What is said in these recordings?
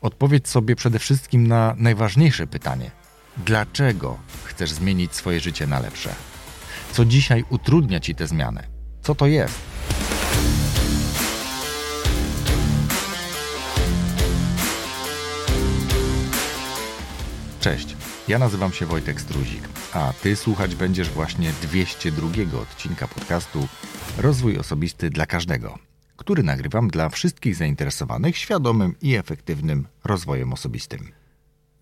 Odpowiedz sobie przede wszystkim na najważniejsze pytanie: dlaczego chcesz zmienić swoje życie na lepsze? Co dzisiaj utrudnia ci tę zmianę? Co to jest? Cześć, ja nazywam się Wojtek Struzik, a ty słuchać będziesz właśnie 202 odcinka podcastu Rozwój Osobisty dla Każdego, który nagrywam dla wszystkich zainteresowanych świadomym i efektywnym rozwojem osobistym.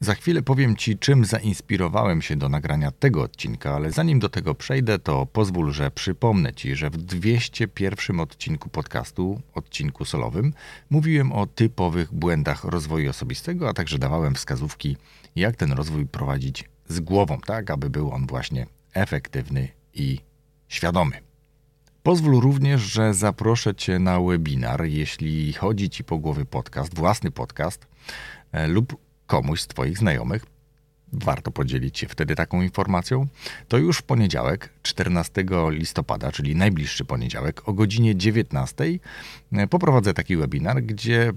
Za chwilę powiem Ci, czym zainspirowałem się do nagrania tego odcinka, ale zanim do tego przejdę, to pozwól, że przypomnę Ci, że w 201 odcinku podcastu, odcinku solowym, mówiłem o typowych błędach rozwoju osobistego, a także dawałem wskazówki, jak ten rozwój prowadzić z głową, tak aby był on właśnie efektywny i świadomy. Pozwól również, że zaproszę Cię na webinar, jeśli chodzi Ci po głowie podcast, własny podcast e, lub komuś z Twoich znajomych, warto podzielić się wtedy taką informacją, to już w poniedziałek, 14 listopada, czyli najbliższy poniedziałek o godzinie 19 e, poprowadzę taki webinar, gdzie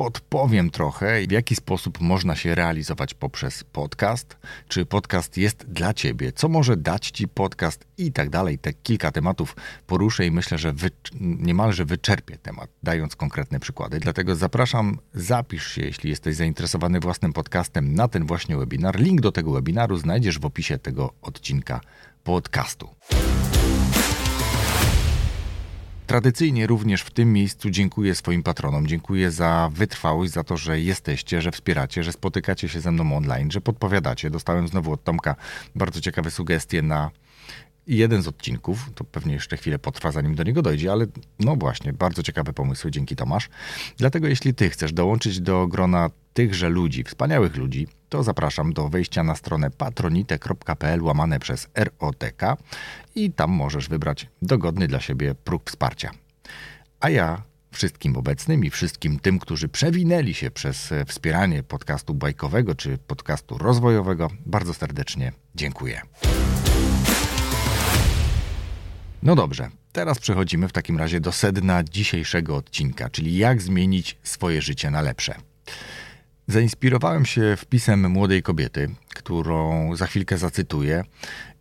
podpowiem trochę, w jaki sposób można się realizować poprzez podcast, czy podcast jest dla ciebie, co może dać ci podcast i tak dalej. Te kilka tematów poruszę i myślę, że wy, niemalże wyczerpię temat, dając konkretne przykłady. Dlatego zapraszam, zapisz się, jeśli jesteś zainteresowany własnym podcastem, na ten właśnie webinar. Link do tego webinaru znajdziesz w opisie tego odcinka podcastu. Tradycyjnie również w tym miejscu dziękuję swoim patronom. Dziękuję za wytrwałość, za to, że jesteście, że wspieracie, że spotykacie się ze mną online, że podpowiadacie. Dostałem znowu od Tomka bardzo ciekawe sugestie na jeden z odcinków. To pewnie jeszcze chwilę potrwa, zanim do niego dojdzie, ale no właśnie, bardzo ciekawe pomysły. Dzięki Tomasz. Dlatego jeśli ty chcesz dołączyć do grona tychże ludzi, wspaniałych ludzi, to zapraszam do wejścia na stronę patronite.pl łamane przez ROTK i tam możesz wybrać dogodny dla siebie próg wsparcia. A ja wszystkim obecnym i wszystkim tym, którzy przewinęli się przez wspieranie podcastu bajkowego czy podcastu rozwojowego, bardzo serdecznie dziękuję. No dobrze, teraz przechodzimy w takim razie do sedna dzisiejszego odcinka, czyli jak zmienić swoje życie na lepsze. Zainspirowałem się wpisem młodej kobiety, którą za chwilkę zacytuję,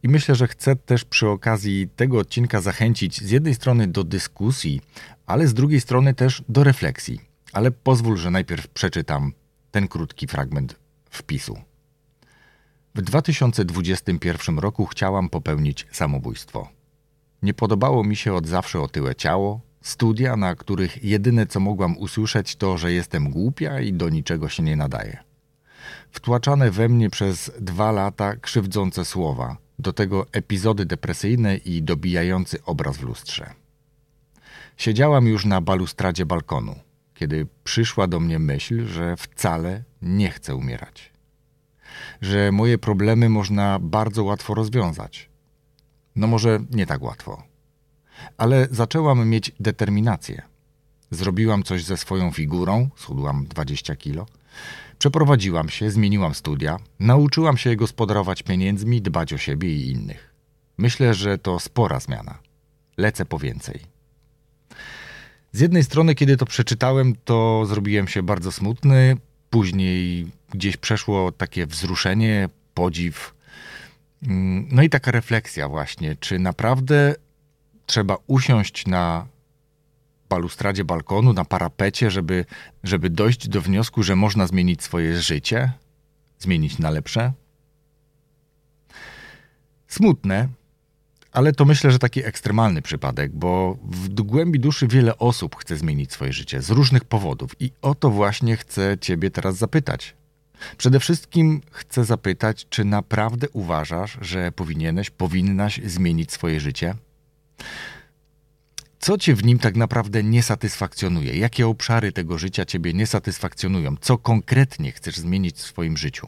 i myślę, że chcę też przy okazji tego odcinka zachęcić z jednej strony do dyskusji, ale z drugiej strony też do refleksji. Ale pozwól, że najpierw przeczytam ten krótki fragment wpisu. W 2021 roku chciałam popełnić samobójstwo. Nie podobało mi się od zawsze otyłe ciało, studia, na których jedyne co mogłam usłyszeć to, że jestem głupia i do niczego się nie nadaje. Wtłaczane we mnie przez dwa lata krzywdzące słowa, do tego epizody depresyjne i dobijający obraz w lustrze. Siedziałam już na balustradzie balkonu, kiedy przyszła do mnie myśl, że wcale nie chcę umierać. Że moje problemy można bardzo łatwo rozwiązać. No może nie tak łatwo ale zaczęłam mieć determinację. Zrobiłam coś ze swoją figurą, schudłam 20 kilo. Przeprowadziłam się, zmieniłam studia, nauczyłam się gospodarować pieniędzmi, dbać o siebie i innych. Myślę, że to spora zmiana. Lecę po więcej. Z jednej strony, kiedy to przeczytałem, to zrobiłem się bardzo smutny. Później gdzieś przeszło takie wzruszenie, podziw. Mm, no i taka refleksja, właśnie, czy naprawdę trzeba usiąść na balustradzie balkonu, na parapecie, żeby, żeby dojść do wniosku, że można zmienić swoje życie, zmienić na lepsze. Smutne, ale to myślę, że taki ekstremalny przypadek, bo w głębi duszy wiele osób chce zmienić swoje życie z różnych powodów i o to właśnie chcę Ciebie teraz zapytać. Przede wszystkim chcę zapytać, czy naprawdę uważasz, że powinieneś, powinnaś zmienić swoje życie? Co cię w nim tak naprawdę nie satysfakcjonuje? Jakie obszary tego życia ciebie nie satysfakcjonują? Co konkretnie chcesz zmienić w swoim życiu?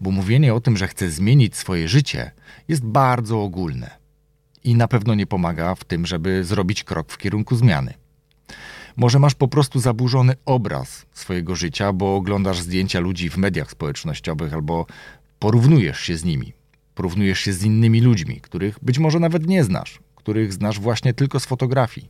Bo mówienie o tym, że chcesz zmienić swoje życie, jest bardzo ogólne i na pewno nie pomaga w tym, żeby zrobić krok w kierunku zmiany. Może masz po prostu zaburzony obraz swojego życia, bo oglądasz zdjęcia ludzi w mediach społecznościowych albo porównujesz się z nimi. Porównujesz się z innymi ludźmi, których być może nawet nie znasz, których znasz właśnie tylko z fotografii.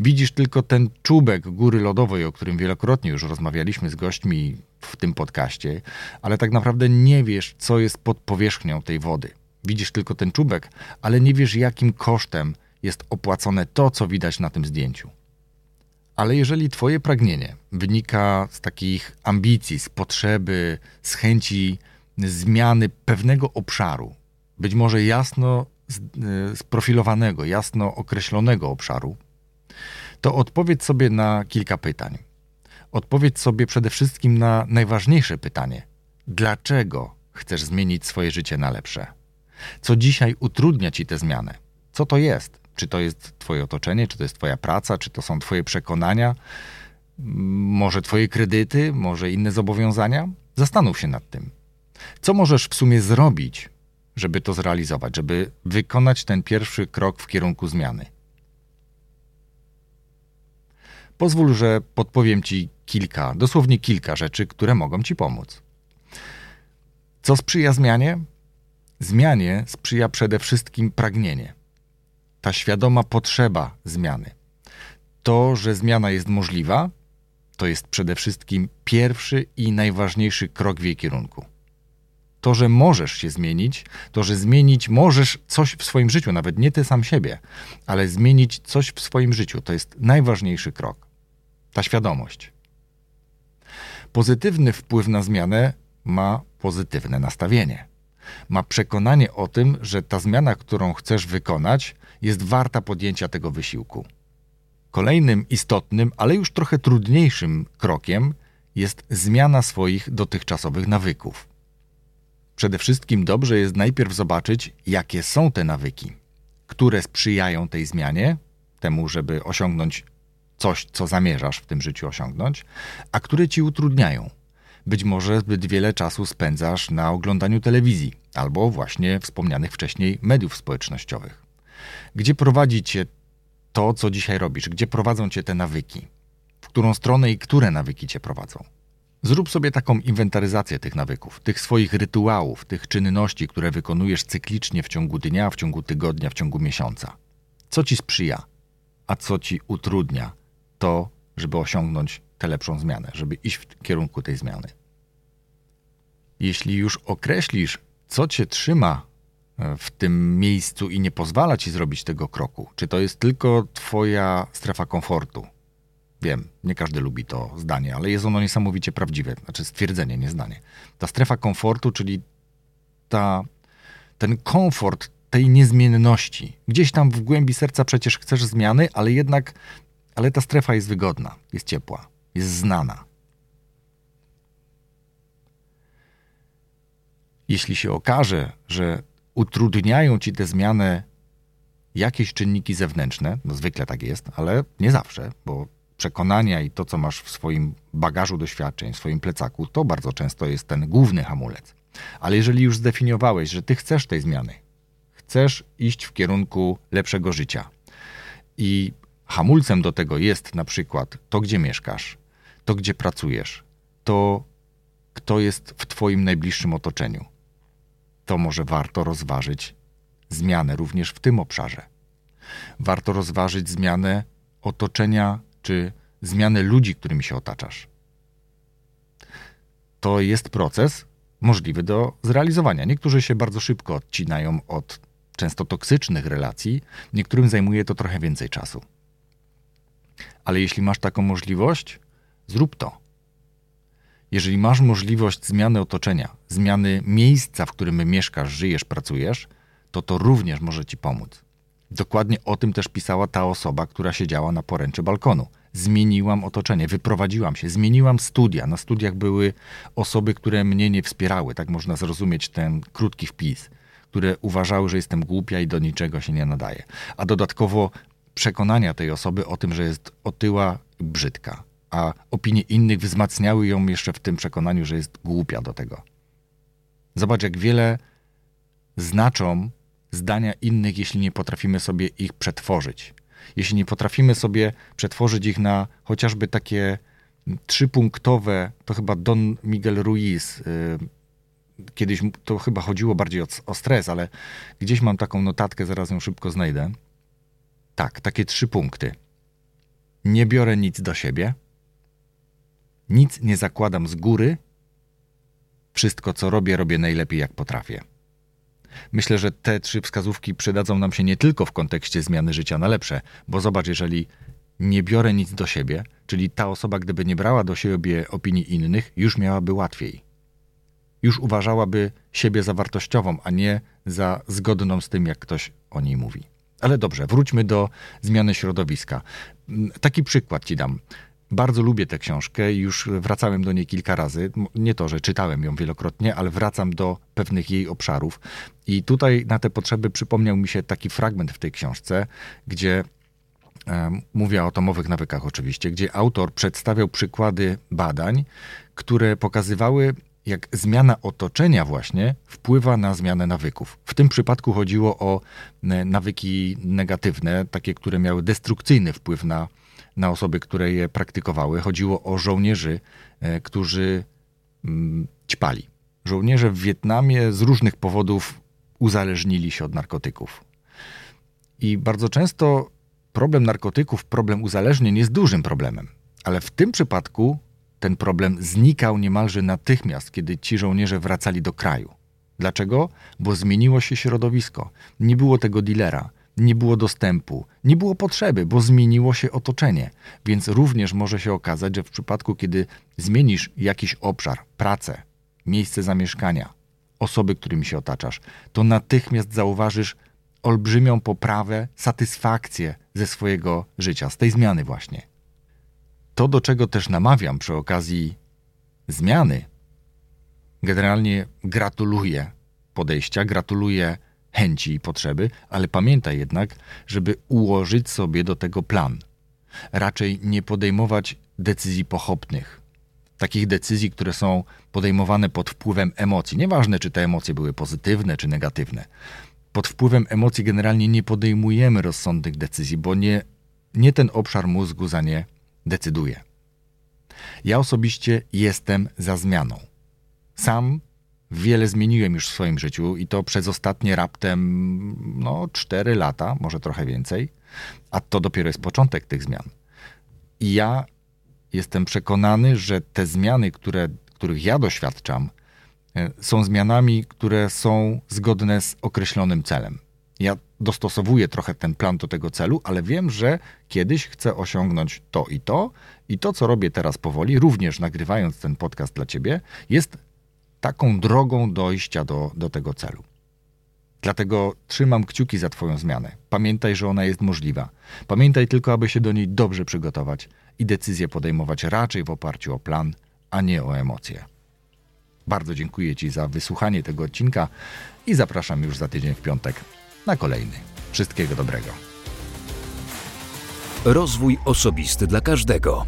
Widzisz tylko ten czubek góry lodowej, o którym wielokrotnie już rozmawialiśmy z gośćmi w tym podcaście, ale tak naprawdę nie wiesz, co jest pod powierzchnią tej wody. Widzisz tylko ten czubek, ale nie wiesz, jakim kosztem jest opłacone to, co widać na tym zdjęciu. Ale jeżeli Twoje pragnienie wynika z takich ambicji, z potrzeby, z chęci zmiany pewnego obszaru, być może jasno sprofilowanego, jasno określonego obszaru, to odpowiedz sobie na kilka pytań. Odpowiedz sobie przede wszystkim na najważniejsze pytanie: dlaczego chcesz zmienić swoje życie na lepsze? Co dzisiaj utrudnia ci tę zmianę? Co to jest? Czy to jest Twoje otoczenie, czy to jest Twoja praca, czy to są Twoje przekonania, może Twoje kredyty, może inne zobowiązania? Zastanów się nad tym. Co możesz w sumie zrobić, żeby to zrealizować, żeby wykonać ten pierwszy krok w kierunku zmiany? Pozwól, że podpowiem Ci kilka, dosłownie kilka rzeczy, które mogą Ci pomóc. Co sprzyja zmianie? Zmianie sprzyja przede wszystkim pragnienie ta świadoma potrzeba zmiany. To, że zmiana jest możliwa, to jest przede wszystkim pierwszy i najważniejszy krok w jej kierunku. To, że możesz się zmienić, to, że zmienić możesz coś w swoim życiu, nawet nie ty sam siebie, ale zmienić coś w swoim życiu, to jest najważniejszy krok. Ta świadomość. Pozytywny wpływ na zmianę ma pozytywne nastawienie. Ma przekonanie o tym, że ta zmiana, którą chcesz wykonać, jest warta podjęcia tego wysiłku. Kolejnym istotnym, ale już trochę trudniejszym krokiem jest zmiana swoich dotychczasowych nawyków. Przede wszystkim dobrze jest najpierw zobaczyć, jakie są te nawyki, które sprzyjają tej zmianie, temu, żeby osiągnąć coś, co zamierzasz w tym życiu osiągnąć, a które ci utrudniają. Być może zbyt wiele czasu spędzasz na oglądaniu telewizji albo właśnie wspomnianych wcześniej mediów społecznościowych. Gdzie prowadzi cię to, co dzisiaj robisz? Gdzie prowadzą cię te nawyki? W którą stronę i które nawyki cię prowadzą? Zrób sobie taką inwentaryzację tych nawyków, tych swoich rytuałów, tych czynności, które wykonujesz cyklicznie w ciągu dnia, w ciągu tygodnia, w ciągu miesiąca. Co ci sprzyja, a co ci utrudnia to, żeby osiągnąć tę lepszą zmianę, żeby iść w kierunku tej zmiany. Jeśli już określisz, co cię trzyma w tym miejscu i nie pozwala ci zrobić tego kroku? Czy to jest tylko twoja strefa komfortu? Wiem, nie każdy lubi to zdanie, ale jest ono niesamowicie prawdziwe, znaczy stwierdzenie, nie zdanie. Ta strefa komfortu, czyli ta, ten komfort tej niezmienności. Gdzieś tam w głębi serca przecież chcesz zmiany, ale jednak, ale ta strefa jest wygodna, jest ciepła, jest znana. Jeśli się okaże, że utrudniają ci tę zmianę jakieś czynniki zewnętrzne, no zwykle tak jest, ale nie zawsze, bo przekonania i to, co masz w swoim bagażu doświadczeń, w swoim plecaku, to bardzo często jest ten główny hamulec. Ale jeżeli już zdefiniowałeś, że ty chcesz tej zmiany, chcesz iść w kierunku lepszego życia i hamulcem do tego jest na przykład to, gdzie mieszkasz, to, gdzie pracujesz, to, kto jest w twoim najbliższym otoczeniu, to może warto rozważyć zmianę również w tym obszarze. Warto rozważyć zmianę otoczenia czy zmianę ludzi, którymi się otaczasz. To jest proces możliwy do zrealizowania. Niektórzy się bardzo szybko odcinają od często toksycznych relacji, niektórym zajmuje to trochę więcej czasu. Ale jeśli masz taką możliwość, zrób to. Jeżeli masz możliwość zmiany otoczenia, zmiany miejsca, w którym mieszkasz, żyjesz, pracujesz, to to również może ci pomóc. Dokładnie o tym też pisała ta osoba, która siedziała na poręczy balkonu. Zmieniłam otoczenie, wyprowadziłam się, zmieniłam studia. Na studiach były osoby, które mnie nie wspierały, tak można zrozumieć ten krótki wpis, które uważały, że jestem głupia i do niczego się nie nadaje. A dodatkowo przekonania tej osoby o tym, że jest otyła brzydka, a opinie innych wzmacniały ją jeszcze w tym przekonaniu, że jest głupia do tego. Zobacz, jak wiele znaczą zdania innych, jeśli nie potrafimy sobie ich przetworzyć. Jeśli nie potrafimy sobie przetworzyć ich na chociażby takie trzypunktowe, to chyba Don Miguel Ruiz, yy, kiedyś to chyba chodziło bardziej o, o stres, ale gdzieś mam taką notatkę, zaraz ją szybko znajdę. Tak, takie trzy punkty. nie biorę nic do siebie, nic nie zakładam z góry, wszystko co robię, robię najlepiej jak potrafię. Myślę, że te trzy wskazówki przydadzą nam się nie tylko w kontekście zmiany życia na lepsze, bo zobacz, jeżeli nie biorę nic do siebie, czyli ta osoba, gdyby nie brała do siebie opinii innych, już miałaby łatwiej. Już uważałaby siebie za wartościową, a nie za zgodną z tym, jak ktoś o niej mówi. Ale dobrze, wróćmy do zmiany środowiska. Taki przykład ci dam. Bardzo lubię tę książkę już wracałem do niej kilka razy. Nie to, że czytałem ją wielokrotnie, ale wracam do pewnych jej obszarów. I tutaj na te potrzeby przypomniał mi się taki fragment w tej książce, gdzie mówię o atomowych nawykach oczywiście, gdzie autor przedstawiał przykłady badań, które pokazywały, jak zmiana otoczenia właśnie wpływa na zmianę nawyków. W tym przypadku chodziło o e, nawyki negatywne, takie, które miały destrukcyjny wpływ na, na osoby, które je praktykowały. Chodziło o żołnierzy, e, którzy mm, ćpali. Żołnierze w Wietnamie z różnych powodów uzależnili się od narkotyków. I bardzo często problem narkotyków, problem uzależnień jest dużym problemem. Ale w tym przypadku ten problem znikał niemalże natychmiast, kiedy ci żołnierze wracali do kraju. Dlaczego? Bo zmieniło się środowisko. Nie było tego dilera, nie było dostępu, nie było potrzeby, bo zmieniło się otoczenie. Więc również może się okazać, że w przypadku, kiedy zmienisz jakiś obszar, pracę, miejsce zamieszkania, osoby, którymi się otaczasz, to natychmiast zauważysz olbrzymią poprawę, satysfakcję ze swojego życia, z tej zmiany właśnie. To, do czego też namawiam przy okazji zmiany, generalnie gratuluję podejścia, gratuluję chęci i potrzeby, ale pamiętaj jednak, żeby ułożyć sobie do tego plan. Raczej nie podejmować decyzji pochopnych. Takich decyzji, które są podejmowane pod wpływem emocji. Nieważne, czy te emocje były pozytywne czy negatywne. Pod wpływem emocji generalnie nie podejmujemy rozsądnych decyzji, bo nie, nie ten obszar mózgu za nie decyduje. Ja osobiście jestem za zmianą. Sam wiele zmieniłem już w swoim życiu i to przez ostatnie raptem no 4 lata, może trochę więcej, a to dopiero jest początek tych zmian. I ja jestem przekonany, że te zmiany, które, których ja doświadczam, e, są zmianami, które są zgodne z określonym celem. Ja dostosowuję trochę ten plan do tego celu, ale wiem, że kiedyś chcę osiągnąć to i to, i to, co robię teraz powoli, również nagrywając ten podcast dla Ciebie, jest taką drogą dojścia do, do tego celu. Dlatego trzymam kciuki za Twoją zmianę. Pamiętaj, że ona jest możliwa. Pamiętaj tylko, aby się do niej dobrze przygotować i decyzję podejmować raczej w oparciu o plan, a nie o emocje. Bardzo dziękuję Ci za wysłuchanie tego odcinka i zapraszam już za tydzień w piątek na kolejny. Wszystkiego dobrego. Rozwój osobisty dla każdego.